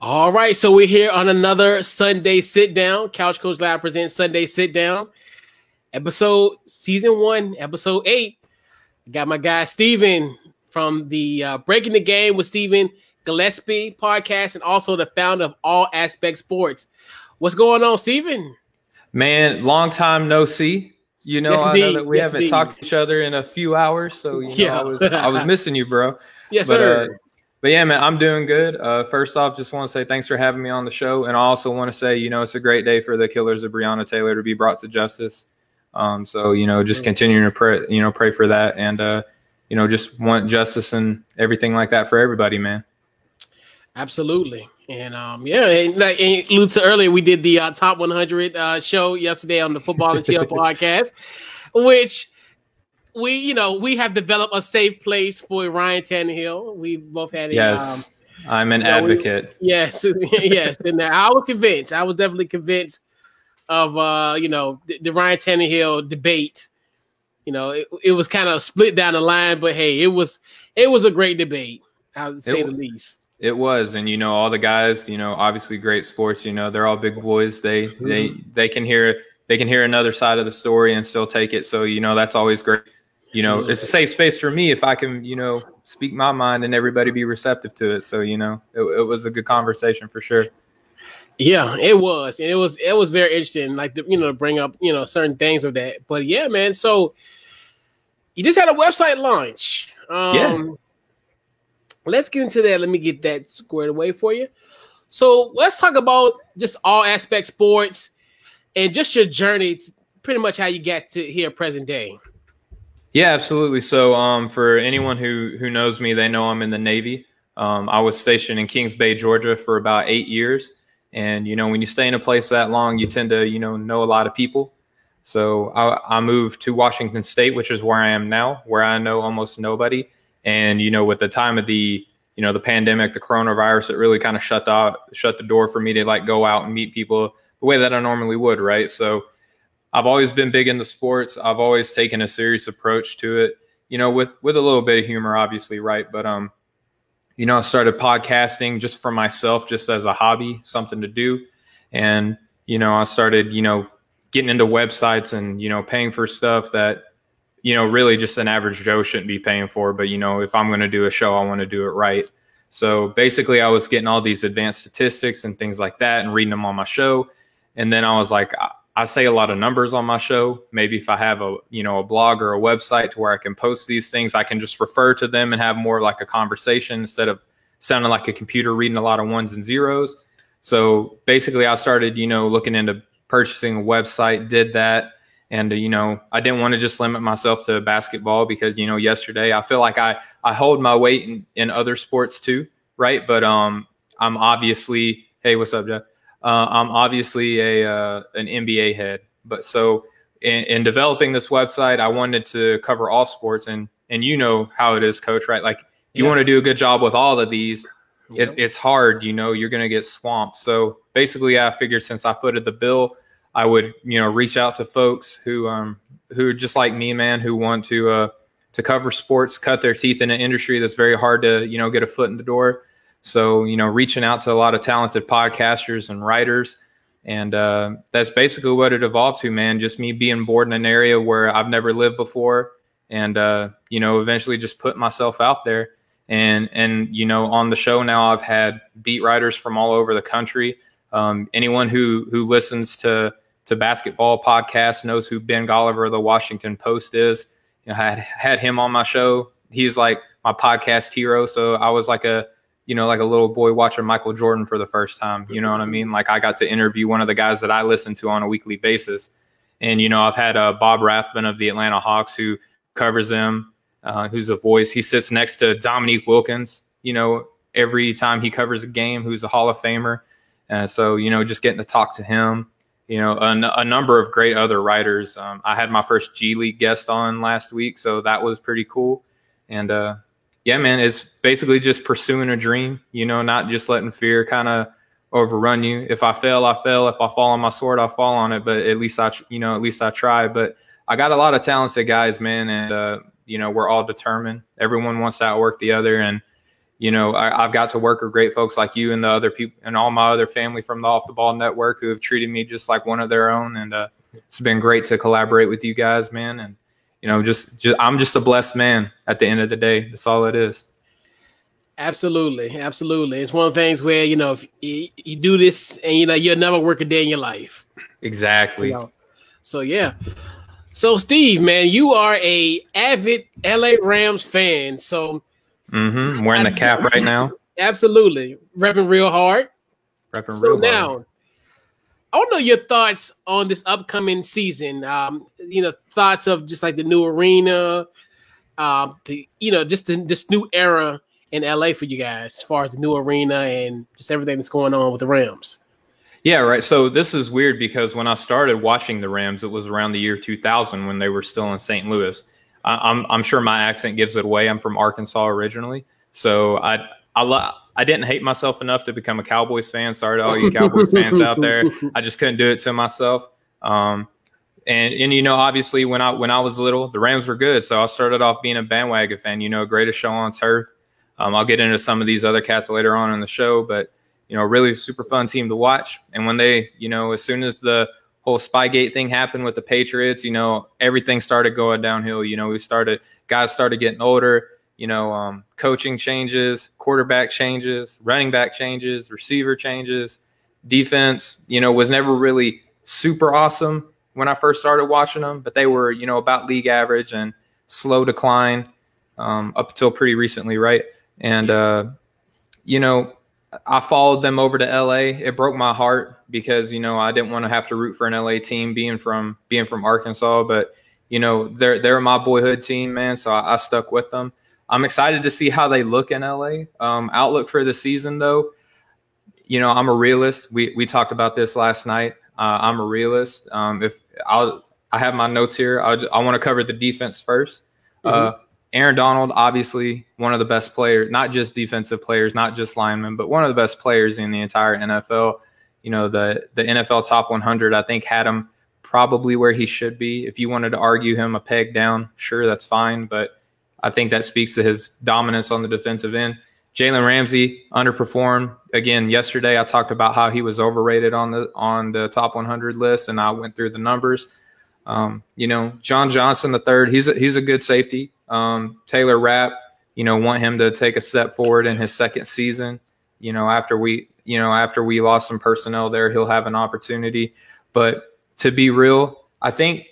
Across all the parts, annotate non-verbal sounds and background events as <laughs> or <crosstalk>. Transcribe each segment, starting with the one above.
All right, so we're here on another Sunday sit down. Couch Coach Live presents Sunday sit down, episode season one, episode eight. I got my guy Steven from the uh, Breaking the Game with Stephen Gillaspie podcast, and also the founder of All Aspect Sports. What's going on, Steven? Man, long time no see. You know, Yes, I know that we Yes, haven't indeed. talked to each other in a few hours, so you know, Yeah. I was I was <laughs> missing you, bro. Yes, but, sir. Uh, but yeah, man, I'm doing good. Uh, first off, just want to say thanks for having me on the show, and I also want to say, you know, it's a great day for the killers of Breonna Taylor to be brought to justice. Um, so you know, just continuing to pray, you know, pray for that, and uh, you know, just want justice and everything like that for everybody, man. Absolutely. And um, yeah, and like and alluded to earlier, we did the uh, top 100 uh, show yesterday on the Football and Chill <laughs> podcast, which we, you know, we have developed a safe place for Ryan Tannehill. We both had a, um, Yes, I'm an yeah, we- advocate. yes, <laughs> yes. And I was convinced. I was definitely convinced of, uh, you know, the, the Ryan Tannehill debate. You know, it, it was kind of split down the line, but hey, it was it was a great debate, to say It the least. It was, and you know, all the guys, you know, obviously great sports. You know, they're all big boys. They they they can hear they can hear another side of the story and still take it. So you know, that's always great. You know, it's a safe space for me if I can, you know, speak my mind and everybody be receptive to it. So you know, it, it was a good conversation for sure. Yeah, it was, and it was it was very interesting, like to, you know, to bring up you know certain things of that. But yeah, man. So you just had a website launch. Um, Yeah. Let's get into that. Let me get that squared away for you. So let's talk about just all aspect sports and just your journey, to pretty much how you got to here present day. Yeah, absolutely. So, um, for anyone who who knows me, they know I'm in the Navy. Um, I was stationed in Kings Bay, Georgia, for about eight years. And you know, when you stay in a place that long, you tend to you know know a lot of people. So I, I moved to Washington State, which is where I am now, where I know almost nobody. And you know, with the time of the you know the pandemic, the coronavirus, it really kind of shut the shut the door for me to like go out and meet people the way that I normally would, right? So I've always been big into sports. I've always taken a serious approach to it, you know, with with a little bit of humor, obviously, right? But um, you know, I started podcasting just for myself, just as a hobby, something to do, and you know, I started, you know, getting into websites and you know, paying for stuff that you know, really just an average Joe shouldn't be paying for. But you know, if I'm going to do a show, I want to do it right. So basically, I was getting all these advanced statistics and things like that, and reading them on my show. And then I was like, I, say a lot of numbers on my show. Maybe if I have a you know a blog or a website to where I can post these things, I can just refer to them and have more like a conversation instead of sounding like a computer reading a lot of ones and zeros. So basically, I started you know looking into purchasing a website. Did that. And you know, I didn't want to just limit myself to basketball because you know, yesterday I feel like I I hold my weight in, in other sports too, right? But um, I'm obviously hey, what's up, Jeff? Uh, I'm obviously a uh, an NBA head, but so in, in developing this website, I wanted to cover all sports, and and you know how it is, Coach, right? Like you Yeah. want to do a good job with all of these, Yep. it, it's hard, you know, you're going to get swamped. So basically, I figured since I footed the bill, I would, you know, reach out to folks who, um, who are just like me, man, who want to, uh, to cover sports, cut their teeth in an industry that's very hard to, you know, get a foot in the door. So, you know, reaching out to a lot of talented podcasters and writers. And uh, that's basically what it evolved to, man. Just me being bored in an area where I've never lived before. And, uh, you know, eventually just put myself out there and and you know on the show now i've had beat writers from all over the country um, anyone who who listens to to basketball podcasts knows who ben golliver of the washington post is you know, I had had him on my show he's like my podcast hero so i was like a you know like a little boy watching michael jordan for the first time you know what i mean like i got to interview one of the guys that i listen to on a weekly basis and you know i've had uh, bob rathbun of the atlanta hawks who covers them uh, who's a voice. He sits next to Dominique Wilkins, you know, every time he covers a game, who's a Hall of Famer. Uh, so, you know, just getting to talk to him, you know, a, n- a number of great other writers. Um, I had my first G League guest on last week, so that was pretty cool. And uh, yeah, man, it's basically just pursuing a dream, you know, not just letting fear kind of overrun you. If I fail, I fail. If I fall on my sword, I fall on it. But at least I, you know, at least I try. But I got a lot of talented guys, man, and uh, you know we're all determined. Everyone wants to outwork the other, and you know, I, have got to work with great folks like you and the other people and all my other family from the Off the Ball Network who have treated me just like one of their own. And uh, it's been great to collaborate with you guys, man. And you know, just, just I'm just a blessed man at the end of the day. That's all it is. Absolutely, absolutely. It's one of the things where you know if you, you do this and you know you'll never work a day in your life. Exactly. You know? So yeah. So Steve, man, you are a avid LA Rams fan. So mm-hmm. Wearing the cap right now. Absolutely, repping real hard. Repping so real now, hard. I want to know your thoughts on this upcoming season. Um, you know, thoughts of just like the new arena, um, the you know, just the, this new era in LA for you guys, as far as the new arena and just everything that's going on with the Rams. Yeah, right. So this is weird because when I started watching the Rams, it was around the year 2000 when they were still in St. Louis. I, am I'm sure my accent gives it away. I'm from Arkansas originally, so I I I didn't hate myself enough to become a Cowboys fan. Sorry to all you Cowboys fans out there. <laughs> I just couldn't do it to myself. Um, and and you know, obviously, when I when I was little, the Rams were good, so I started off being a bandwagon fan. You know, greatest show on turf. Um, I'll get into some of these other cats later on in the show, but you know, really super fun team to watch. And when they, you know, as soon as the whole Spygate thing happened with the Patriots, you know, everything started going downhill. You know, we started guys started getting older. You know, um, coaching changes, quarterback changes, running back changes, receiver changes, defense. You know, was never really super awesome when I first started watching them, but they were, you know, about league average and slow decline um, up until pretty recently, right? And uh, you know, I followed them over to LA. It broke my heart because you know I didn't want to have to root for an LA team being from being from Arkansas, but you know they're they're my boyhood team, man. So I, I stuck with them. I'm excited to see how they look in LA. Um, outlook for the season, though, you know I'm a realist. We we talked about this last night. Uh, I'm a realist. Um, if I'll I have my notes here. I'll, I want to cover the defense 1st uh, mm-hmm. uh, Aaron Donald, obviously one of the best players, not just defensive players, not just linemen, but one of the best players in the entire NFL. You know, the the NFL top 100, I think, had him probably where he should be. If you wanted to argue him a peg down, sure, that's fine. But I think that speaks to his dominance on the defensive end. Jalen Ramsey underperformed again yesterday. I talked about how he was overrated on the on the top 100 list, and I went through the numbers. Um, you know, John Johnson the third, he's a, he's a good safety. Um, Taylor Rapp, you know, want him to take a step forward in his second season. You know, after we, you know, after we lost some personnel there, he'll have an opportunity. But to be real, I think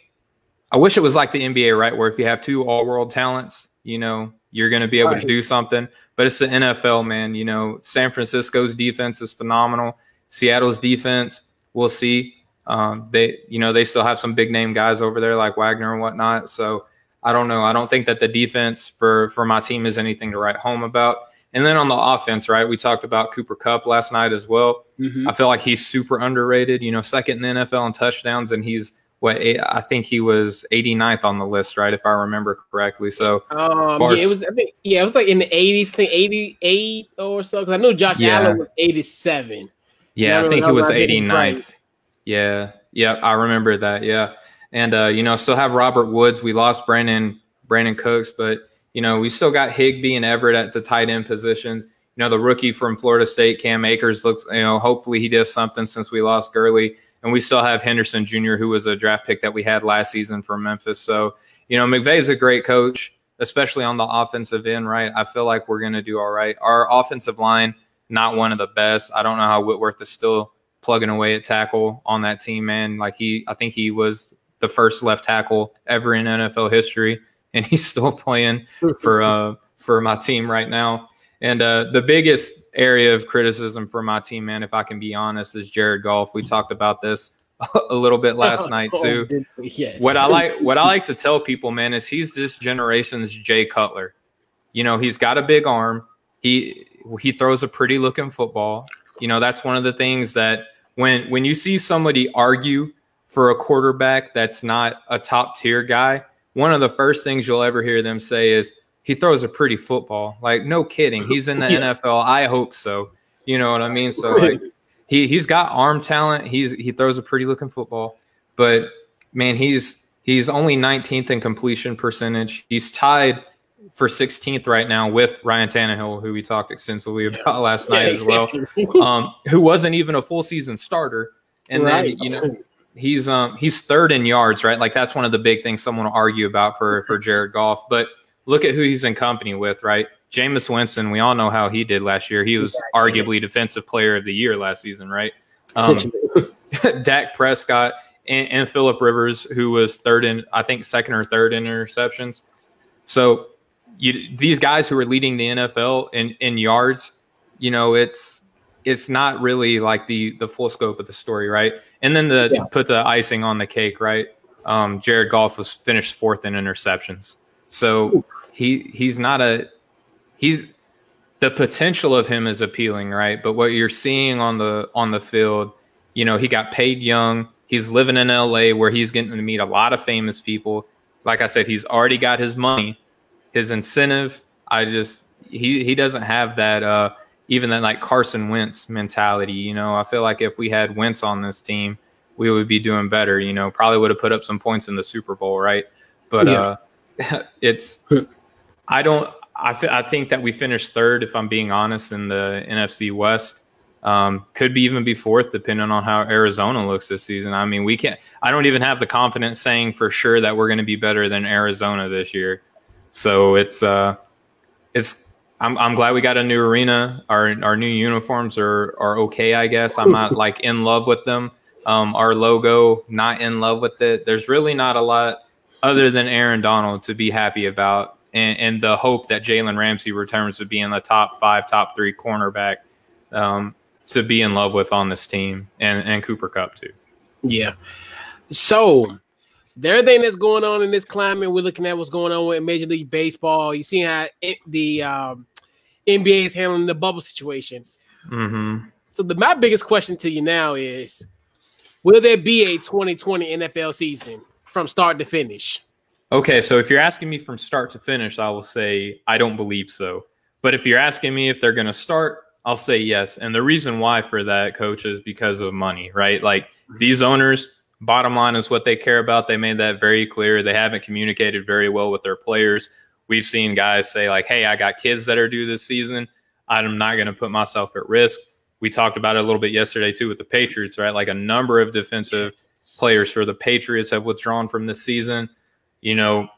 I wish it was like the NBA, right? Where if you have two all world talents, you know, you're going to be able right. to do something. But it's the NFL, man. You know, San Francisco's defense is phenomenal. Seattle's defense, we'll see. Um, they, you know, they still have some big name guys over there like Wagner and whatnot. So I don't know. I don't think that the defense for for my team is anything to write home about. And then on the offense, right? We talked about Cooper Kupp last night as well. Mm-hmm. I feel like he's super underrated. You know, second in the NFL in touchdowns, and he's what I think he was 89th on the list, right? If I remember correctly. So, um, yeah, it was. I think yeah, it was like in the 80s, I think 88 or so. Because I know Josh yeah. Allen was 87. Yeah, I think he was 89th. Right. Yeah, yeah, I remember that. Yeah, and uh, you know, still have Robert Woods. We lost Brandon Brandin Cooks, but you know, we still got Higbee and Everett at the tight end positions. You know, the rookie from Florida State, Cam Akers, looks. You know, hopefully he does something since we lost Gurley, and we still have Henderson Jr., who was a draft pick that we had last season from Memphis. So, you know, McVay is a great coach, especially on the offensive end. Right, I feel like we're going to do all right. Our offensive line, not one of the best. I don't know how Whitworth is still plugging away at tackle on that team, man. Like he, I think he was the first left tackle ever in NFL history, and <laughs> he's still playing for uh, for my team right now. And uh, the biggest area of criticism for my team, man, if I can be honest, is Jared Goff. We talked about this <laughs> a little bit last oh, night oh, too. yes. What I <laughs> like, what I like to tell people, man, is he's this generation's Jay Cutler. You know, he's got a big arm. He he throws a pretty looking football. You know, that's one of the things that when when you see somebody argue for a quarterback that's not a top tier guy, one of the first things you'll ever hear them say is he throws a pretty football. Like no kidding, <laughs> he's in the yeah. NFL. I hope so. You know what I mean? So like he he's got arm talent. He's he throws a pretty looking football, but man, he's he's only 19th in completion percentage. He's tied for 16th right now with Ryan Tannehill, who we talked extensively about last night as well, <laughs> um, who wasn't even a full season starter. And right. then you know he's um he's third in yards, right? Like that's one of the big things someone will argue about for for Jared Goff. But look at who he's in company with, right? Jameis Winston, we all know how he did last year. He was exactly. arguably defensive player of the year last season, right? Um, <laughs> Dak Prescott and, and Philip Rivers, who was third in, I think, second or third in interceptions. So you, these guys who are leading the NFL in, in yards, you know, it's it's not really like the the full scope of the story, right? And then the yeah. put the icing on the cake, right? Um, Jared Goff was finished fourth in interceptions, so he he's not a he's the potential of him is appealing, right? But what you're seeing on the on the field, you know, he got paid young. He's living in LA where he's getting to meet a lot of famous people. Like I said, he's already got his money, his incentive. I just he he doesn't have that uh even that like Carson Wentz mentality. You know, I feel like if we had Wentz on this team, we would be doing better. You know, probably would have put up some points in the Super Bowl, right? But yeah. uh, <laughs> it's I don't. I, think that we finished third, if I'm being honest, in the NFC West. Um, could be even be fourth, depending on how Arizona looks this season. I mean, we can't. I don't even have the confidence saying for sure that we're going to be better than Arizona this year. So it's uh, it's I'm I'm glad we got a new arena. Our our new uniforms are are okay, I guess. I'm not <laughs> like in love with them. Um, our logo, not in love with it. There's really not a lot other than Aaron Donald to be happy about, and, and the hope that Jalen Ramsey returns to being in the top five, top three cornerback um, to be in love with on this team, and and Cooper Kupp too. Yeah. So everything that's going on in this climate, we're looking at what's going on with Major League Baseball. You see how it, the um, NBA is handling the bubble situation. Mm-hmm. So the my biggest question to you now is, will there be a 2020 NFL season from start to finish? Okay, so if you're asking me from start to finish, I will say I don't believe so. But if you're asking me if they're going to start, I'll say yes. And the reason why for that, coach, is because of money, right? Like these owners Bottom line is what they care about. They made that very clear. They haven't communicated very well with their players. We've seen guys say, like, hey, I got kids that are due this season. I'm not going to put myself at risk. We talked about it a little bit yesterday, too, with the Patriots, right? Like a number of defensive players for the Patriots have withdrawn from this season. You know,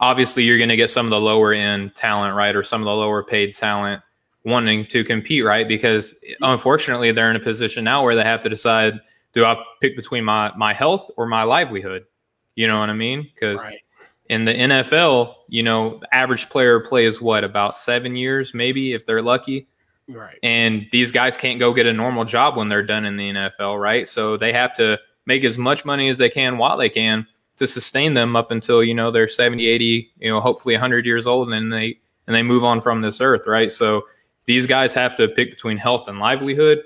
obviously you're going to get some of the lower end talent, right? Or some of the lower paid talent wanting to compete, right? Because unfortunately, they're in a position now where they have to decide – do I pick between my my health or my livelihood? You know what I mean? Because right. in the NFL, you know, the average player plays what about seven years, maybe if they're lucky. Right. And these guys can't go get a normal job when they're done in the NFL, right? So they have to make as much money as they can while they can to sustain them up until, you know, they're 70, 80, you know, hopefully 100 years old and then they and they move on from this earth, right? So these guys have to pick between health and livelihood.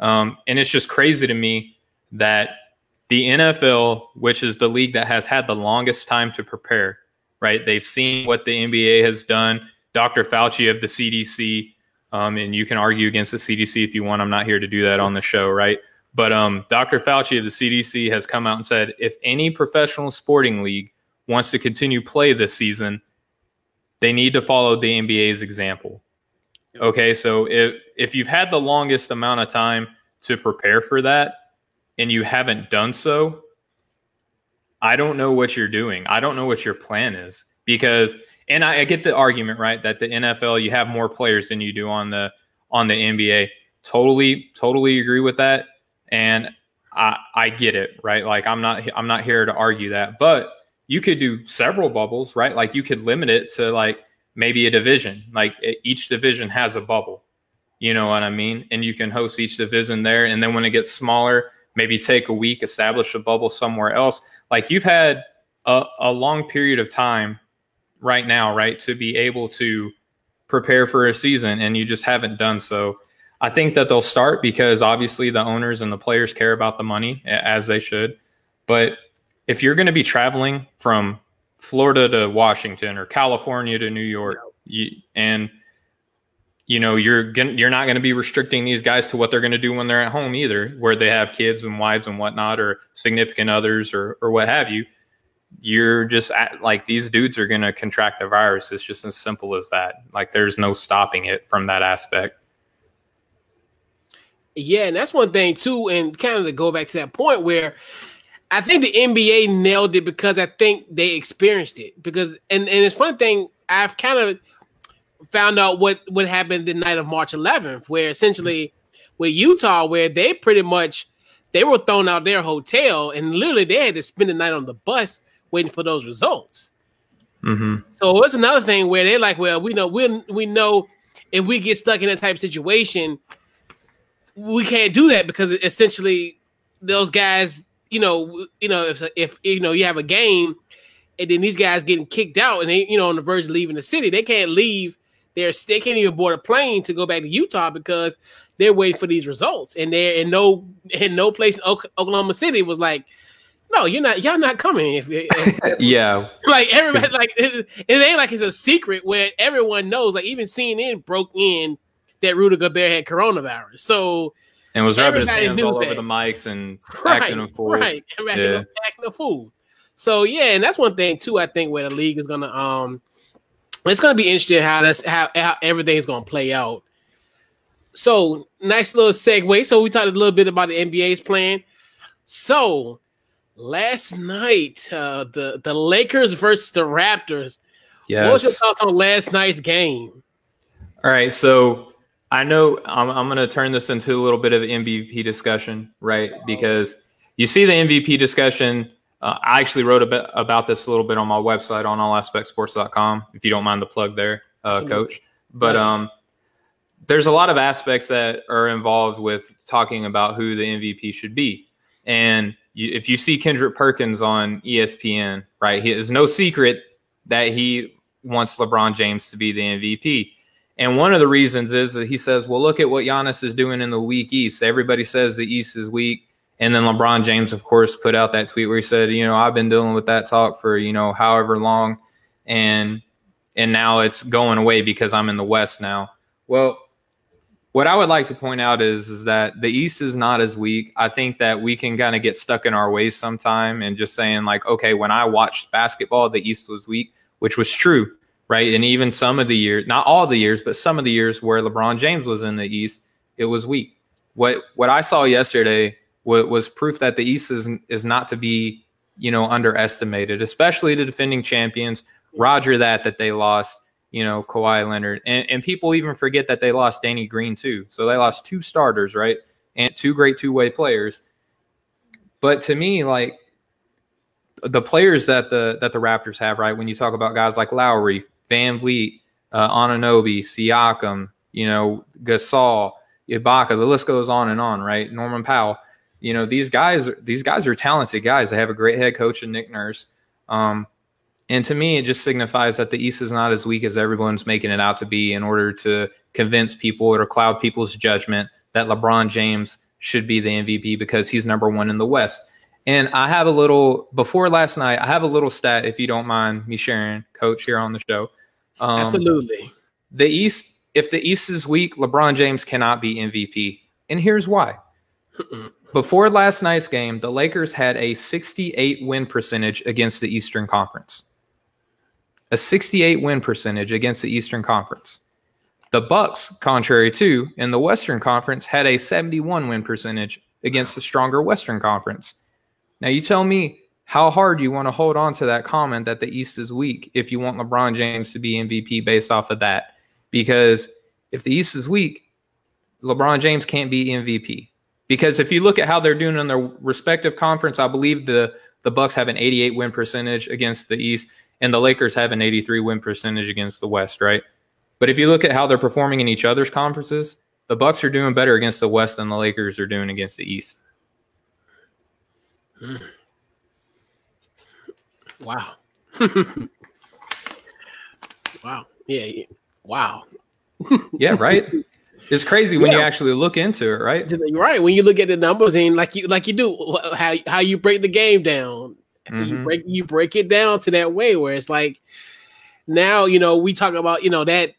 Um, and it's just crazy to me that the NFL, which is the league that has had the longest time to prepare, right? They've seen what the NBA has done. Dr. Fauci of the CDC, um, and you can argue against the CDC if you want. I'm not here to do that on the show, right? But um, Dr. Fauci of the CDC has come out and said if any professional sporting league wants to continue play this season, they need to follow the NBA's example. Okay, so if if you've had the longest amount of time to prepare for that, and you haven't done so, I don't know what you're doing. I don't know what your plan is because, and I, I, get the argument right that the NFL you have more players than you do on the on the NBA. Totally, totally agree with that, and I I get it right. Like I'm not I'm not here to argue that, but you could do several bubbles, right? Like you could limit it to like maybe a division. Like each division has a bubble. You know what I mean? And you can host each division there, and then when it gets smaller maybe take a week, establish a bubble somewhere else. Like you've had a, a long period of time right now, right, to be able to prepare for a season, and you just haven't done so. I think that they'll start because obviously the owners and the players care about the money as they should. But if you're going to be traveling from Florida to Washington or California to New York, you, and you know you're gonna, you're not going to be restricting these guys to what they're going to do when they're at home either where they have kids and wives and whatnot or significant others or or what have you you're just at, like these dudes are going to contract the virus. It's just as simple as that. Like there's no stopping it from that aspect. Yeah, and that's one thing too. And kind of to go back to that point where I think the NBA nailed it because I think they experienced it. Because and and it's one thing I've kind of found out what what happened the night of March 11th, where essentially with Utah, where they pretty much they were thrown out their hotel and literally they had to spend the night on the bus waiting for those results. Mm-hmm. So it's another thing where they're like, well, we know we we know if we get stuck in that type of situation, we can't do that because essentially those guys, you know, you know, if if you know you have a game and then these guys getting kicked out and they, you know, on the verge of leaving the city, they can't leave. They're they can't even board a plane to go back to Utah because they're waiting for these results. And they're in no in no place in Oklahoma City was like, no, you're not. Y'all not coming. If, if <laughs> yeah, <laughs> like everybody, like <laughs> it, it, ain't like it's a secret where everyone knows. Like even CNN broke in that Rudy Gobert had coronavirus. So and was rubbing his hands all that. over the mics and <laughs> right, acting a fool. Right, acting, yeah. acting a fool. So yeah, and that's one thing too. I think where the league is gonna um, it's gonna be interesting how that's how how everything's gonna play out. So nice little segue. So we talked a little bit about the NBA's plan. So last night, uh, the the Lakers versus the Raptors. Yes. What was your thoughts on last night's game? All right, so I know I'm, I'm going to turn this into a little bit of MVP discussion, right? Because you see the MVP discussion. Uh, I actually wrote a bit about this a little bit on my website on allaspectsports.com. If you don't mind the plug there, uh, Coach. But um, there's a lot of aspects that are involved with talking about who the MVP should be, and you, if you see Kendrick Perkins on ESPN, right, he is no secret that he wants LeBron James to be the MVP. And one of the reasons is that he says, well, look at what Giannis is doing in the weak East. Everybody says the East is weak. And then LeBron James, of course, put out that tweet where he said, you know, I've been dealing with that talk for, you know, however long. And and now it's going away because I'm in the West now. Well, what I would like to point out is is that the East is not as weak. I think that we can kind of get stuck in our ways sometime and just saying like, okay, when I watched basketball, the East was weak, which was true, right? And even some of the years, not all the years, but some of the years where LeBron James was in the East, it was weak. What what I saw yesterday was, was proof that the East is is not to be, you know, underestimated, especially the defending champions. Roger that that they lost you know, Kawhi Leonard. And, and people even forget that they lost Danny Green too. So they lost two starters, right? And two great two way players. But to me, like the players that the that the Raptors have, right? When you talk about guys like Lowry, VanVleet, uh, Anunoby, Siakam, you know, Gasol, Ibaka, the list goes on and on, right? Norman Powell. You know, these guys, these guys are talented guys. They have a great head coach in Nick Nurse. Um, and to me, it just signifies that the East is not as weak as everyone's making it out to be in order to convince people or cloud people's judgment that LeBron James should be the MVP because he's number one in the West. And I have a little, before last night, I have a little stat, if you don't mind me sharing, coach, here on the show. Um, Absolutely. The East, if the East is weak, LeBron James cannot be MVP. And here's why. Before last night's game, the Lakers had a 68 win percentage against the Eastern Conference a 68 win percentage against the Eastern Conference. The Bucks, contrary to, in the Western Conference, had a 71 win percentage against the stronger Western Conference. Now you tell me how hard you want to hold on to that comment that the East is weak if you want LeBron James to be MVP based off of that. Because if the East is weak, LeBron James can't be MVP. Because if you look at how they're doing in their respective conference, I believe the the Bucks have an 88 win percentage against the East and the Lakers have an 83 win percentage against the West, right? But if you look at how they're performing in each other's conferences, the Bucks are doing better against the West than the Lakers are doing against the East. Hmm. Wow. <laughs> wow. Yeah. Wow. yeah, right. It's crazy when yeah. you actually look into it, right? Right. When you look at the numbers and like you like you do how how you break the game down Mm-hmm. You break you break it down to that way where it's like now you know we talk about you know that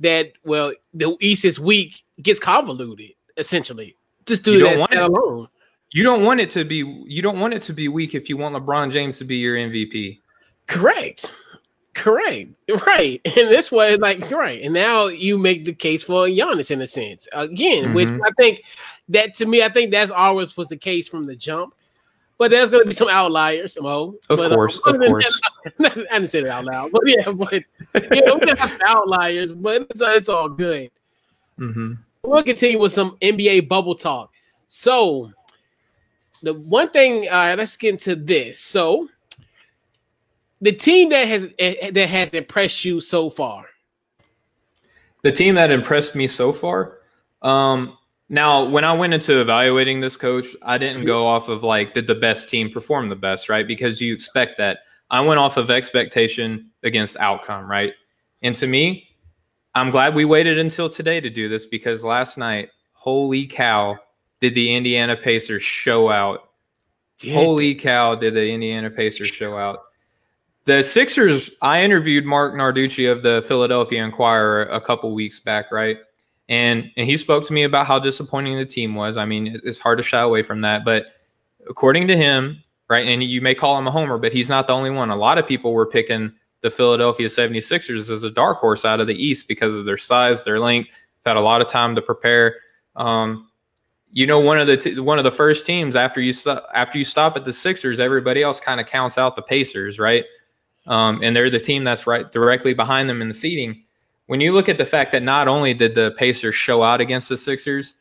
that well the East is weak gets convoluted essentially just do that, that alone. You don't want it to be you don't want it to be weak if you want LeBron James to be your MVP. Correct. Correct. Right. And this way, like right. And now you make the case for Giannis in a sense. Again, mm-hmm. which I think that to me, I think that's always was the case from the jump. But there's going to be some outliers, Mo. Of but, course, uh, of <laughs> course. I didn't say that out loud, but yeah, but yeah, we're gonna have outliers, but it's, it's all good. Mm-hmm. We'll continue with some NBA bubble talk. So, the one thing, let's get into this. So, the team that has that has impressed you so far. The team that impressed me so far. Um, now, when I went into evaluating this coach, I didn't go off of like did the best team perform the best, right? Because you expect that. I went off of expectation against outcome, right? And to me, I'm glad we waited until today to do this because last night, holy cow, did the Indiana Pacers show out. Did. Holy cow, did the Indiana Pacers show out. The Sixers, I interviewed Marc Narducci of the Philadelphia Inquirer a couple weeks back, right? And and he spoke to me about how disappointing the team was. I mean, it's hard to shy away from that, but according to him, right, and you may call him a homer, but he's not the only one. A lot of people were picking the Philadelphia 76ers as a dark horse out of the East because of their size, their length, had a lot of time to prepare. Um, you know, one of the t- one of the first teams after you st- after you stop at the Sixers, everybody else kind of counts out the Pacers, right? Um, and they're the team that's right directly behind them in the seating when you look at the fact that not only did the Pacers show out against the Sixers,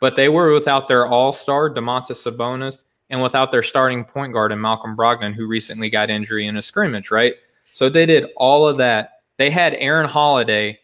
but they were without their all-star Domantas Sabonis and without their starting point guard and Malcolm Brogdon, who recently got injury in a scrimmage, right? So they did all of that. They had Aaron Holiday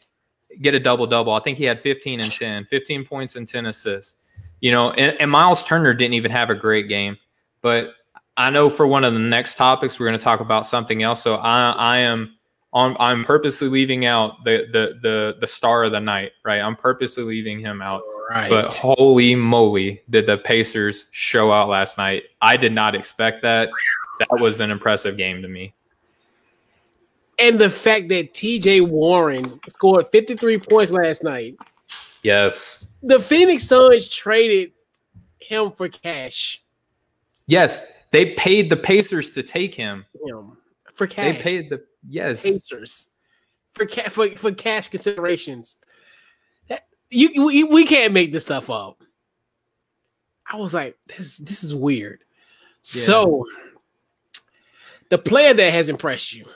get a double double. I think he had 15 and 10, 15 points and 10 assists. You know, and, and Miles Turner didn't even have a great game. But I know for one of the next topics, we're going to talk about something else. So I, I am I'm, I'm purposely leaving out the, the the the star of the night, right? I'm purposely leaving him out. Right. But holy moly, did the Pacers show out last night? I did not expect that. That was an impressive game to me. And the fact that TJ Warren scored 53 points last night. Yes. The Phoenix Suns traded him for cash. Yes, they paid the Pacers to take him. him for cash. They paid the Yes, Pacers for ca- for for cash considerations. That, you we, we can't make this stuff up. I was like, this this is weird. Yeah. So, the player that has impressed you.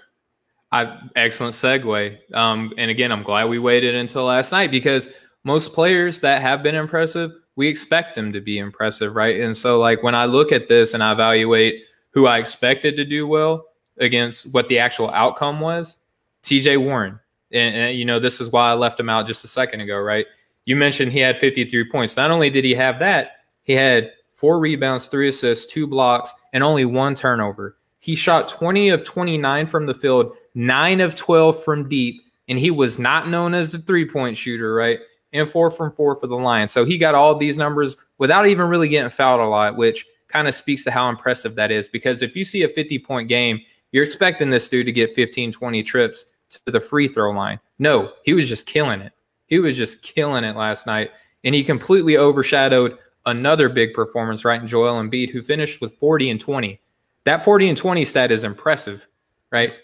I excellent segue. Um, and again, I'm glad we waited until last night because most players that have been impressive, we expect them to be impressive, right? And so, like when I look at this and I evaluate who I expected to do well, against what the actual outcome was, TJ Warren. And, and, you know, this is why I left him out just a second ago, right? You mentioned he had 53 points. Not only did he have that, he had four rebounds, three assists, two blocks, and only one turnover. He shot 20 of 29 from the field, nine of 12 from deep, and he was not known as the three point shooter, right? And four from four for the Lions. So he got all these numbers without even really getting fouled a lot, which kind of speaks to how impressive that is. Because if you see a 50 point game you're expecting this dude to get 15, 20 trips to the free throw line. No, he was just killing it. He was just killing it last night. And he completely overshadowed another big performance, right? In Joel Embiid, who finished with 40 and 20. That 40 and 20 stat is impressive, right?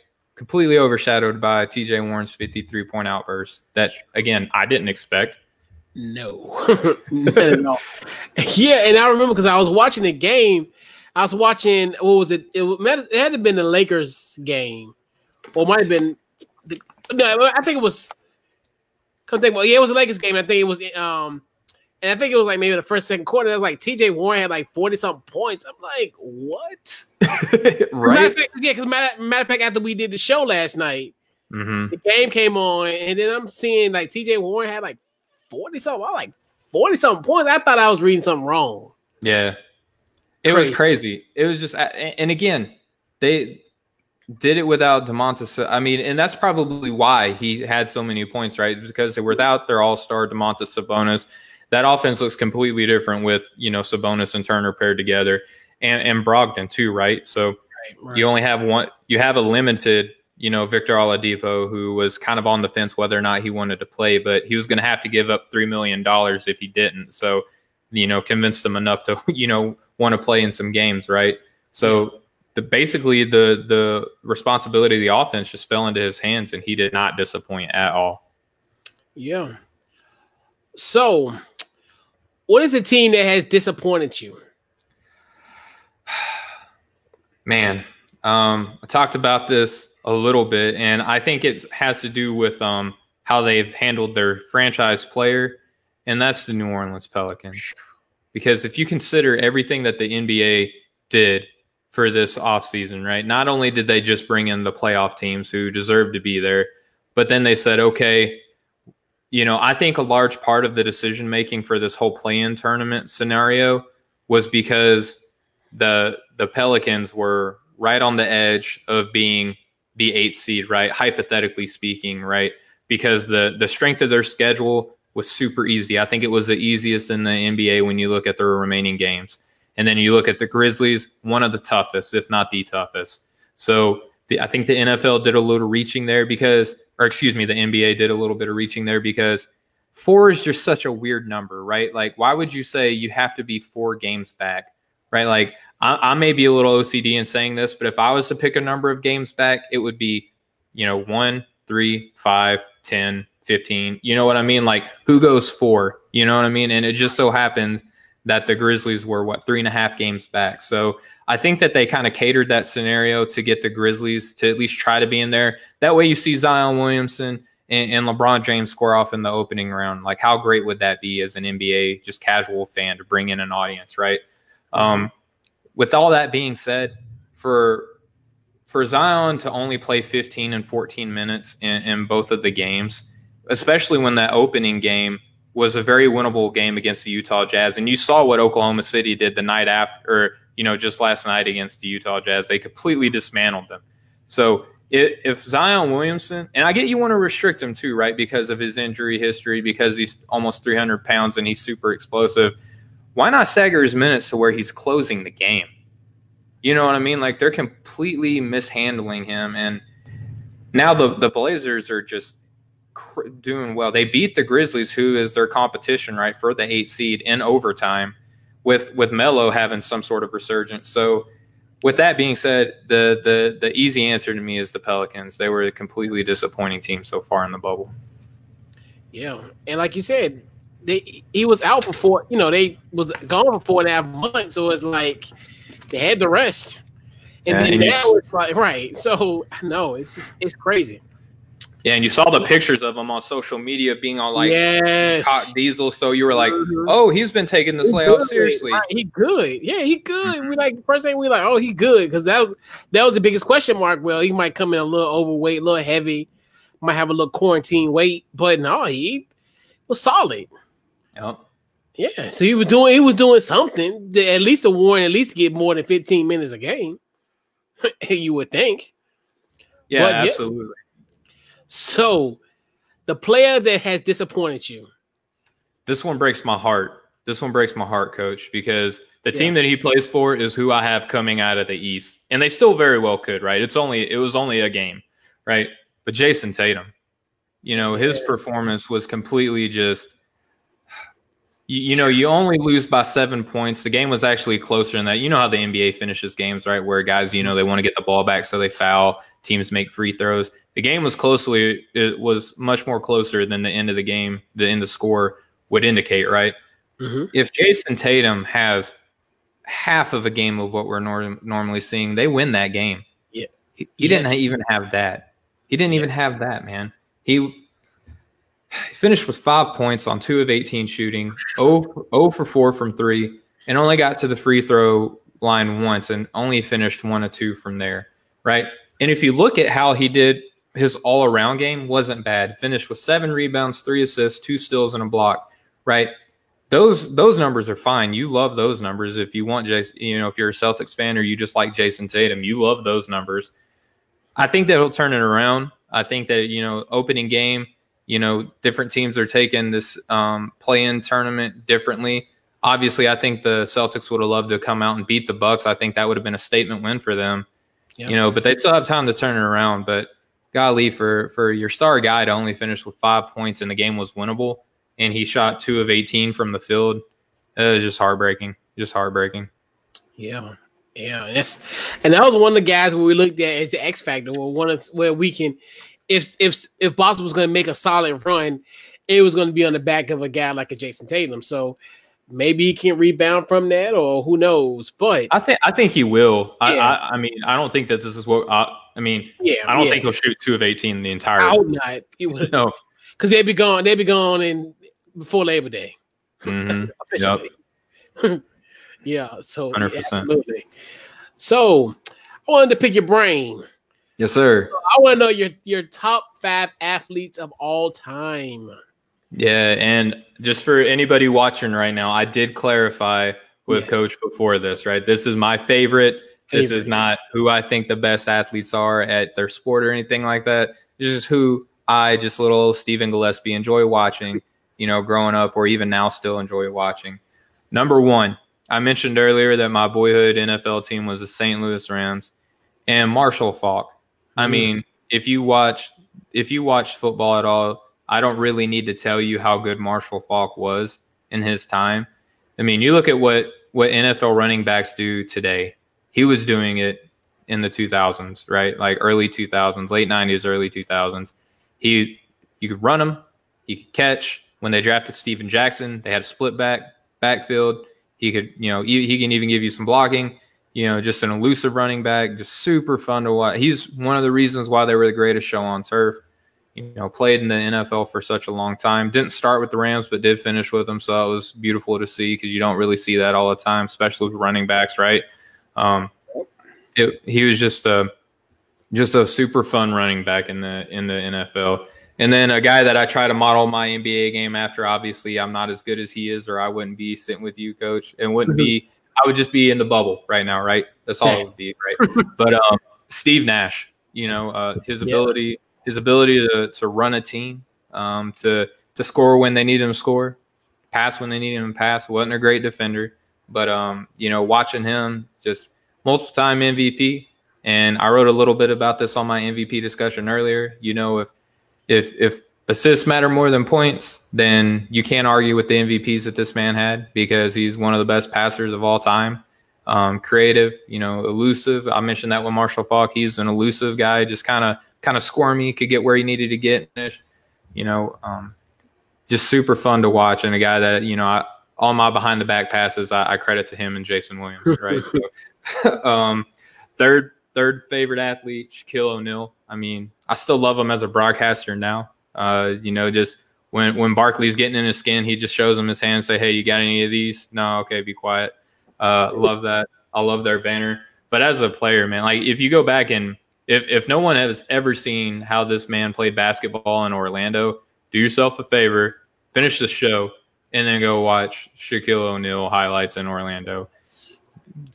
Completely overshadowed by TJ Warren's 53 point outburst that, again, I didn't expect. No, no. <laughs> <laughs> Yeah, and I remember because I was watching the game I was watching. What was it? It, it had to have been the Lakers game, or might have been. The, no, I think it was. Come think, well, yeah, it was the Lakers game. I think it was. Um, and I think it was like maybe the first second quarter. It was like T.J. Warren had like forty something points. I'm like, what? <laughs> right? Fact, yeah, because matter, matter of fact, after we did the show last night, mm-hmm. the game came on, and then I'm seeing like T.J. Warren had like forty something. I like forty something points. I thought I was reading something wrong. Yeah, it crazy. was crazy. It was just, and again, they did it without Domantas. I mean, and that's probably why he had so many points, right? Because they without their All Star Domantas Sabonis. That offense looks completely different with you know Sabonis and Turner paired together, and and Brogdon too, right? So right, right. you only have one. You have a limited, you know, Victor Oladipo, who was kind of on the fence whether or not he wanted to play, but he was going to have to give up three million dollars if he didn't. So, you know, convinced them enough to, <laughs> you know, want to play in some games, right? So the basically the the responsibility of the offense just fell into his hands, and he did not disappoint at all. Yeah. So, what is the team that has disappointed you? Man, um, I talked about this a little bit, and I think it has to do with um, how they've handled their franchise player, and that's the New Orleans Pelicans. Because if you consider everything that the NBA did for this offseason, right? Not only did they just bring in the playoff teams who deserve to be there, but then they said, okay, you know, I think a large part of the decision making for this whole play-in tournament scenario was because the the Pelicans were right on the edge of being the eighth seed, right? Hypothetically speaking, right? Because the the strength of their schedule was super easy. I think it was the easiest in the NBA when you look at their remaining games. And then you look at the Grizzlies, one of the toughest, if not the toughest. So the, I think the NFL did a little reaching there because or excuse me, the NBA did a little bit of reaching there because four is just such a weird number, right? Like, why would you say you have to be four games back, right? Like, I, I may be a little OCD in saying this, but if I was to pick a number of games back, it would be, you know, one, three, five, 10, 15. You know what I mean? Like, who goes four? You know what I mean? And it just so happens that the Grizzlies were what three and a half games back. So I think that they kind of catered that scenario to get the Grizzlies to at least try to be in there. That way, you see Zion Williamson and, and, LeBron James score off in the opening round. Like, how great would that be as an NBA just casual fan to bring in an audience, right? Um, with all that being said, for for Zion to only play 15 and 14 minutes in, in both of the games, especially when that opening game was a very winnable game against the Utah Jazz, and you saw what Oklahoma City did the night after, or you know, just last night against the Utah Jazz. They completely dismantled them. So if Zion Williamson, and I get you want to restrict him too, right? Because of his injury history, because he's almost 300 pounds and he's super explosive. Why not stagger his minutes to where he's closing the game? You know what I mean? Like they're completely mishandling him. And now the, the Blazers are just doing well. They beat the Grizzlies, who is their competition, right, for the eight seed in overtime with with Melo having some sort of resurgence. So with that being said, the the the easy answer to me is the Pelicans. They were a completely disappointing team so far in the bubble. Yeah, and like you said, they he was out for four. You know, they was gone for four and a half months, so it's like they had the rest. And yeah, then and now it's like right. So no, it's just it's crazy. Yeah, and you saw the pictures of him on social media being all like yes. diesel. So you were like, mm-hmm. oh, he's been taking this layoff seriously. Right. He good. Yeah, he good. Mm-hmm. We like first thing we like, oh, he good because that was that was the biggest question mark. Well, he might come in a little overweight, a little heavy, might have a little quarantine weight, but no, he was solid. Yep. Yeah, so he was doing he was doing something to at least a warning, at least get more than fifteen minutes a game. <laughs> you would think. Yeah, but, absolutely. Yeah. So, the player that has disappointed you. This one breaks my heart. This one breaks my heart, coach, because the yeah. team that he plays for is who I have coming out of the East. And they still very well could, right? It's only it was only a game, right? But Jayson Tatum, you know, his yeah. performance was completely just you, you, know, you only lose by seven points. The game was actually closer than that. You know how the NBA finishes games, right? Where guys, you know, they want to get the ball back, so they foul. Teams make free throws. The game was closely, it was much more closer than the end of the game, the end of the score would indicate, right? Mm-hmm. If jayson Tatum has half of a game of what we're norm- normally seeing, they win that game. Yeah, he, he yes. didn't even have that. He didn't even have that, man. He he finished with five points on two of 18 shooting, 0, 0 for 4 from three, and only got to the free throw line once and only finished one or two from there, right? And if you look at how he did his all around game, wasn't bad. Finished with seven rebounds, three assists, two steals, and a block, right? Those those numbers are fine. You love those numbers. If you want Jayson. you know, if you're a Celtics fan or you just like Jayson Tatum, you love those numbers. I think that he'll turn it around. I think that, you know, opening game – you know, different teams are taking this um, play-in tournament differently. Obviously, I think the Celtics would have loved to come out and beat the Bucks. I think that would have been a statement win for them. Yep. You know, but they still have time to turn it around. But golly, for for your star guy to only finish with five points and the game was winnable, and he shot two of eighteen from the field, it was just heartbreaking. Just heartbreaking. Yeah. Yeah, and that's and that was one of the guys where we looked at as the X factor, where one of where we can, if if if Boston was going to make a solid run, it was going to be on the back of a guy like a Jayson Tatum. So maybe he can rebound from that, or who knows? But I think I think he will. Yeah. I, I, I mean I don't think that this is what I, I mean. Yeah, I don't yeah. think he'll shoot two of eighteen the entire. I hope not. <laughs> no, because they'd be gone. They'd be gone in before Labor Day. Mm-hmm. <laughs> yep. <laughs> yeah. So 100%. Yeah, absolutely. So I wanted to pick your brain. Yes, sir. So I want to know your your top five athletes of all time. Yeah, and just for anybody watching right now, I did clarify with yes. Coach before this. Right, this is my favorite. This is not who I think the best athletes are at their sport or anything like that. This is who I just little Stephen Gillaspie enjoy watching. You know, growing up or even now still enjoy watching. Number one, I mentioned earlier that my boyhood NFL team was the St. Louis Rams and Marshall Faulk. I mm mean, if you watch if you watch football at all, I don't really need to tell you how good Marshall Faulk was in his time. I mean, you look at what what NFL running backs do today. He was doing it in the 2000s, right? Like early 2000s, late 90s, early 2000s. He you could run him, he could catch. When they drafted Steven Jackson, they had a split back backfield. He could, you know, he, he can even give you some blocking. You know, just an elusive running back, just super fun to watch. He's one of the reasons why they were the greatest show on turf. You know, played in the NFL for such a long time. Didn't start with the Rams, but did finish with them. So it was beautiful to see because you don't really see that all the time, especially with running backs, right? Um, it, he was just a just a super fun running back in the in the NFL. And then a guy that I try to model my NBA game after. Obviously, I'm not as good as he is, or I wouldn't be sitting with you, coach, and wouldn't be. Mm-hmm. I would just be in the bubble right now, right? That's all it would be, right? but um, Steve Nash, you know, uh, his ability, yeah. his ability to to run a team, um, to to score when they need him to score, pass when they need him to pass. wasn't a great defender, but um, you know, watching him just multiple time MVP. And I wrote a little bit about this on my MVP discussion earlier. You know, if if if assists matter more than points, then you can't argue with the MVPs that this man had because he's one of the best passers of all time. Um, creative, you know, elusive. I mentioned that with Marshall Faulk. He's an elusive guy, just kind of kind of squirmy, could get where he needed to get. You know, um, just super fun to watch, and a guy that you know, I, all my behind the back passes, I, I, credit to him and Jason Williams. <laughs> Right. so, <laughs> um, third third favorite athlete, Shaquille O'Neal. I mean, I still love him as a broadcaster now. Uh, you know, just when when Barkley's getting in his skin, he just shows him his hand, say, "Hey, you got any of these?" No, okay, be quiet. Uh, love that. I love their banner. But as a player, man, like if you go back and if if no one has ever seen how this man played basketball in Orlando, do yourself a favor, finish the show, and then go watch Shaquille O'Neal highlights in Orlando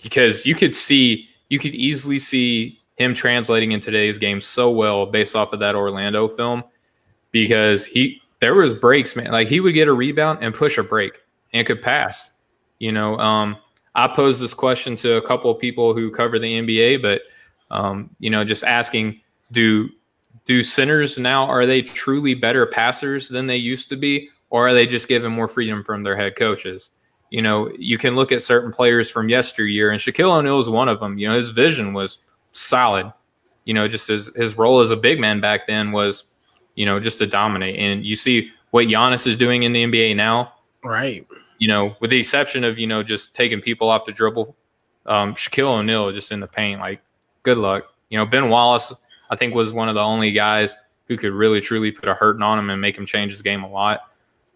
because you could see you could easily see him translating in today's game so well based off of that Orlando film because he there was breaks, man. Like he would get a rebound and push a break and could pass. You know, um, I posed this question to a couple of people who cover the NBA, but um, you know, just asking, do do centers now are they truly better passers than they used to be, or are they just given more freedom from their head coaches? You know, you can look at certain players from yesteryear, and Shaquille O'Neal is one of them. You know, his vision was solid. You know, just his his role as a big man back then was, you know, just to dominate. And you see what Giannis is doing in the NBA now. Right. You know, with the exception of, you know, just taking people off the dribble. Um, Shaquille O'Neal just in the paint, like, good luck. You know, Ben Wallace, I think, was one of the only guys who could really truly put a hurting on him and make him change his game a lot.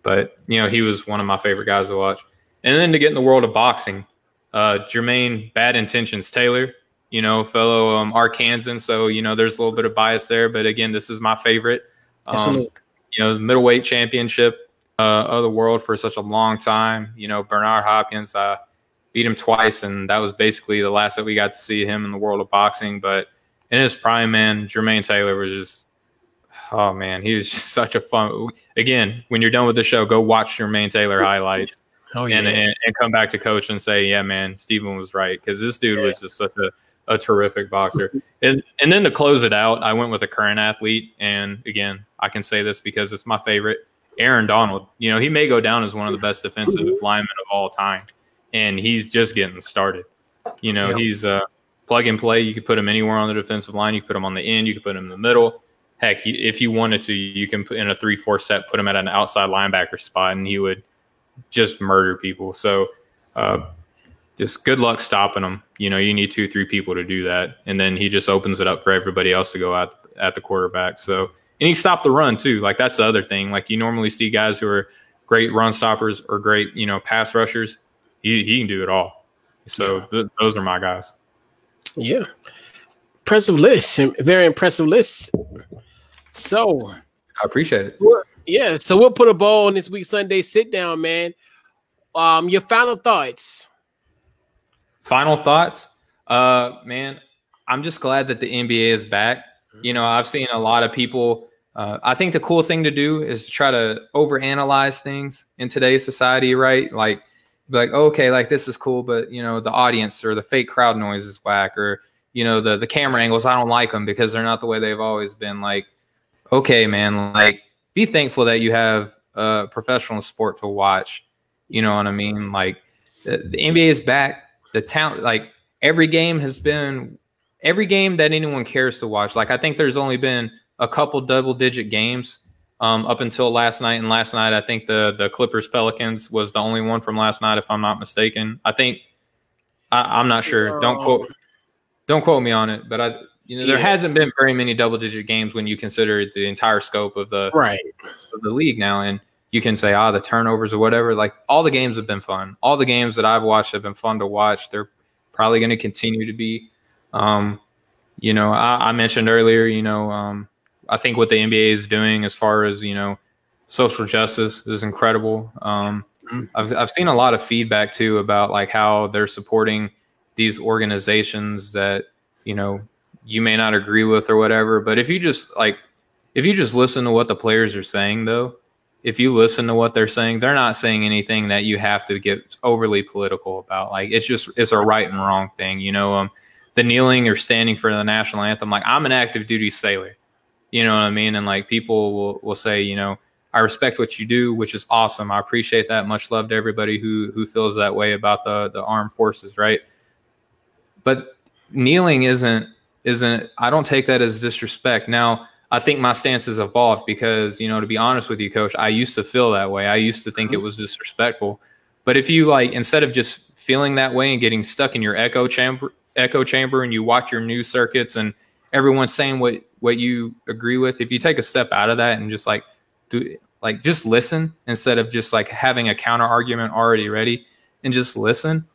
But, you know, he was one of my favorite guys to watch. And then to get in the world of boxing, uh, Jermaine Bad Intentions Taylor, you know, fellow um, Arkansan. So, you know, there's a little bit of bias there. But again, this is my favorite. Um, you know, middleweight championship uh, of the world for such a long time. You know, Bernard Hopkins uh, beat him twice, and that was basically the last that we got to see him in the world of boxing. But in his prime, man, Jermaine Taylor was just, oh man, he was <laughs> such a fun. Again, when you're done with the show, go watch Jermaine Taylor highlights. <laughs> Oh, yeah. and, and, and come back to coach and say, yeah, man, Stephen was right because this dude yeah. was just such a a terrific boxer. And and then to close it out, I went with a current athlete, and again, I can say this because it's my favorite, Aaron Donald. You know, he may go down as one of the best defensive <laughs> linemen of all time, and he's just getting started. You know, Yep. he's uh, plug and play. You could put him anywhere on the defensive line. You could put him on the end. You could put him in the middle. Heck, if you wanted to, you can put in a three-four set, put him at an outside linebacker spot, and he would just murder people. So, uh, just good luck stopping him. You know, you need two, three people to do that, and then he just opens it up for everybody else to go at at the quarterback. So, and he stopped the run too. Like that's the other thing. Like you normally see guys who are great run stoppers or great, you know, pass rushers. He he can do it all. So th- those are my guys. Yeah. Impressive list. Very impressive list. So I appreciate it. yeah, so we'll put a ball on this week Sunday sit down, man. Um, your final thoughts. Final thoughts, uh, man. I'm just glad that the NBA is back. You know, I've seen a lot of people. Uh, I think the cool thing to do is to try to overanalyze things in today's society, right? Like, be like, okay, like this is cool, but you know, the audience or the fake crowd noise is whack, or you know, the the camera angles, I don't like them because they're not the way they've always been. Like, okay, man, like be thankful that you have a professional sport to watch. You know what I mean? Like, the, the NBA is back. The talent, like every game has been every game that anyone cares to watch. Like I think there's only been a couple double digit games um, up until last night. And last night, I think the the Clippers Pelicans was the only one from last night, if I'm not mistaken. I think I, I'm not sure. Don't quote don't quote me on it, but I you know there Yeah. hasn't been very many double digit games when you consider the entire scope of the Right. of the league now and you can say ah the turnovers or whatever like all the games have been fun all the games that i've watched have been fun to watch they're probably going to continue to be um you know I, I mentioned earlier you know um i think what the nba is doing as far as you know social justice is incredible um Mhm. I've, I've seen a lot of feedback too about like how they're supporting these organizations that you know you may not agree with or whatever but if you just like if you just listen to what the players are saying though if you listen to what they're saying they're not saying anything that you have to get overly political about. Like it's just it's a right and wrong thing you know um the kneeling or standing for the national anthem like i'm an active duty sailor you know what i mean? And like people will will say you know i respect what you do which is awesome. I appreciate that. Much love to everybody who who feels that way about the the armed forces right? But kneeling isn't isn't i don't take that as disrespect. Now i think my stance has evolved because you know to be honest with you coach i used to feel that way. I used to think it uh-huh. was disrespectful. But if you like instead of just feeling that way and getting stuck in your echo chamber echo chamber and you watch your news circuits and everyone's saying what what you agree with if you take a step out of that and just like do like just listen instead of just like having a counter argument already ready and just listen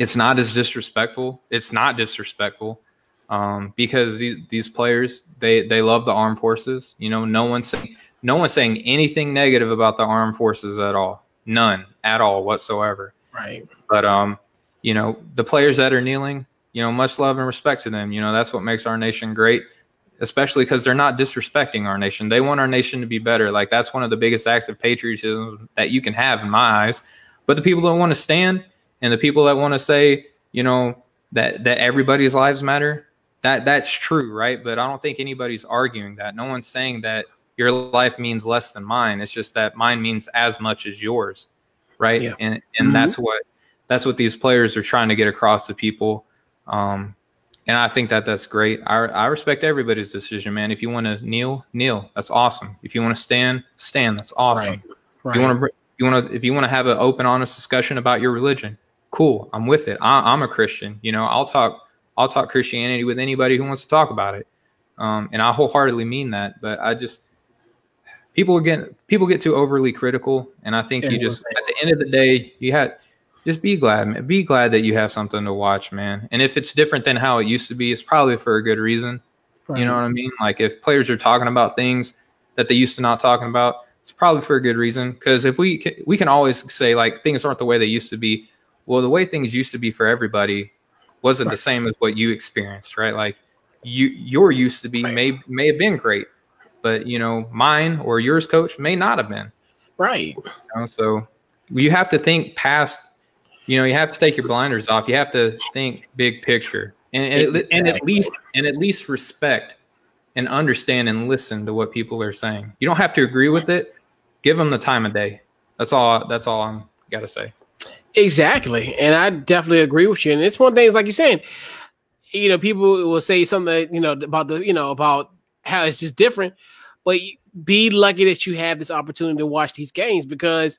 it's not as disrespectful. It's not disrespectful um, because these, these players they they love the armed forces. You know no one's saying no one's saying anything negative about the armed forces at all. None at all whatsoever. Right. but um you know the players that are kneeling you know much love and respect to them. You know that's what makes our nation great especially because they're not disrespecting our nation. They want our nation to be better. Like that's one of the biggest acts of patriotism that you can have in my eyes. But the people that want to stand and the people that want to say you know that that everybody's lives matter that that's true right? But i don't think anybody's arguing that. No one's saying that your life means less than mine. It's just that mine means as much as yours right? Yeah. and and Mhm. that's what that's what these players are trying to get across to people. Um and i think that that's great. I i respect everybody's decision man. If you want to kneel kneel. That's awesome. If you want to stand stand. That's awesome. Right. Right. you want to you want to if you want to have an open honest discussion about your religion cool. I'm with it. I, i'm a christian. You know i'll talk i'll talk christianity with anybody who wants to talk about it um, and i wholeheartedly mean that but i just people get people get too overly critical and i think you Yeah. just at the end of the day you had just be glad man. be glad that you have something to watch man and if it's different than how it used to be it's probably for a good reason you know what I mean? Like if players are talking about things that they used to not talking about, it's probably for a good reason. Because if we can, we can always say like things aren't the way they used to be. Well, the way things used to be for everybody wasn't the same as what you experienced, right? Like you your used to be Right. may may have been great, but you know mine or yours, coach, may not have been. Right. You know? So you have to think past. You know, you have to take your blinders off. You have to think big picture, and and, at- and at least and at least respect and understand and listen to what people are saying. You don't have to agree with it. Give them the time of day. That's all. That's all I'm got to say. Exactly, and I definitely agree with you. And it's one thing, is like you're saying, you know, people will say something, you know, about the, you know, about how it's just different, but be lucky that you have this opportunity to watch these games because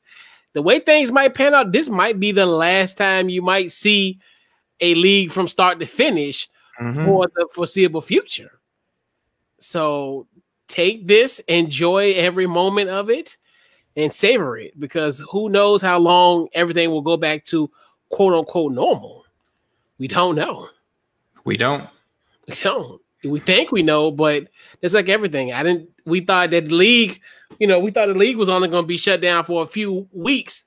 the way things might pan out, this might be the last time you might see a league from start to finish mm-hmm. for the foreseeable future. So take this, enjoy every moment of it, and savor it because who knows how long everything will go back to quote unquote normal. We don't know. We don't. We don't. We think we know, but it's like everything. I didn't. We thought that the league, you know, we thought the league was only going to be shut down for a few weeks,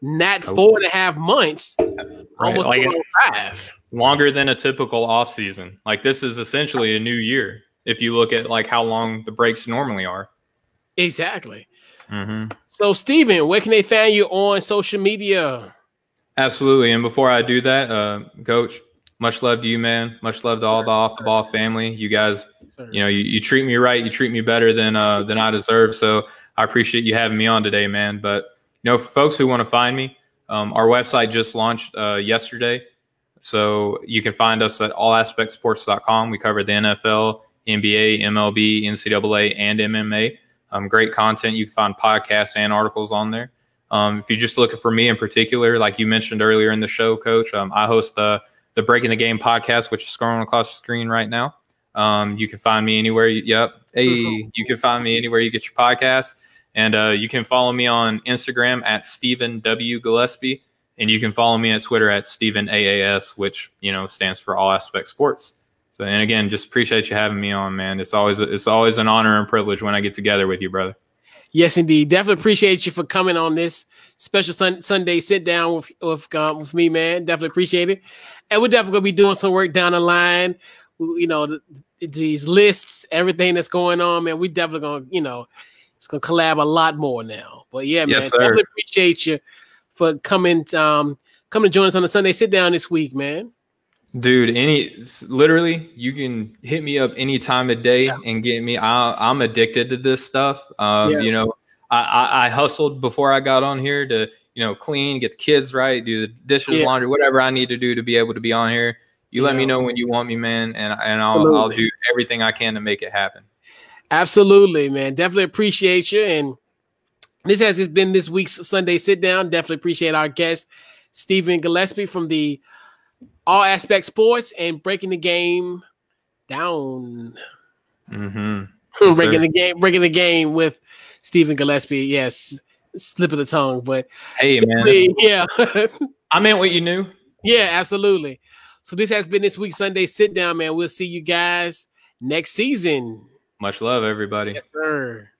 not oh. four and a half months, right. almost like five. Longer than a typical off season. Like this is essentially a new year if you look at like how long the breaks normally are. Exactly. Mm-hmm. So, Stephen, where can they find you on social media? Absolutely. And before I do that, uh, Coach, much love to you, man. Much love to all the off the ball family. You guys, you know, you, you treat me right. You treat me better than uh, than I deserve. So I appreciate you having me on today, man. But you know, for folks who want to find me, um, our website just launched uh, yesterday. So you can find us at allaspectsports.com. We cover the NFL, NBA, MLB, NCAA, and MMA. Um, great content. You can find podcasts and articles on there. Um, if you're just looking for me in particular, like you mentioned earlier in the show, Coach, um, I host the the Breaking the Game podcast, which is scrolling across the screen right now. Um, you can find me anywhere. You, yep. Hey, you can find me anywhere you get your podcast. And uh, you can follow me on Instagram at Stephen W. Gillaspie. And you can follow me at Twitter at Stephen AAS, which, you know, stands for All Aspect Sports. So, and again, just appreciate you having me on, man. It's always it's always an honor and privilege when I get together with you, brother. Yes, indeed. Definitely appreciate you for coming on this special sun- Sunday sit down with with, um, with me, man. Definitely appreciate it. And we're definitely gonna be doing some work down the line. You know, the, these lists, everything that's going on, man. We're definitely gonna, you know, it's gonna collab a lot more now. But yeah, man, yes, definitely appreciate you for coming um coming to join us on the Sunday sit down this week, man. Dude, any literally, you can hit me up any time of day yeah. and get me. I, am addicted to this stuff. Um, yeah. You know, I, I, I, hustled before I got on here to you know clean, get the kids right, do the dishes, yeah. laundry, whatever I need to do to be able to be on here. You let me know when you want me, man, and and I'll I'll do everything I can to make it happen. Absolutely, man. Definitely appreciate you. And this has been this week's Sunday sit down. Definitely appreciate our guest, Stephen Gillaspie from the all aspect sports and breaking the game down. Mm-hmm. <laughs> Yes, breaking the game, breaking the game with Stephen Gillaspie. Yes, slip of the tongue, but hey, man, yeah, <laughs> I meant what you knew. Yeah, absolutely. So this has been this week's Sunday sit down, man. We'll see you guys next season. Much love, everybody. Yes, sir.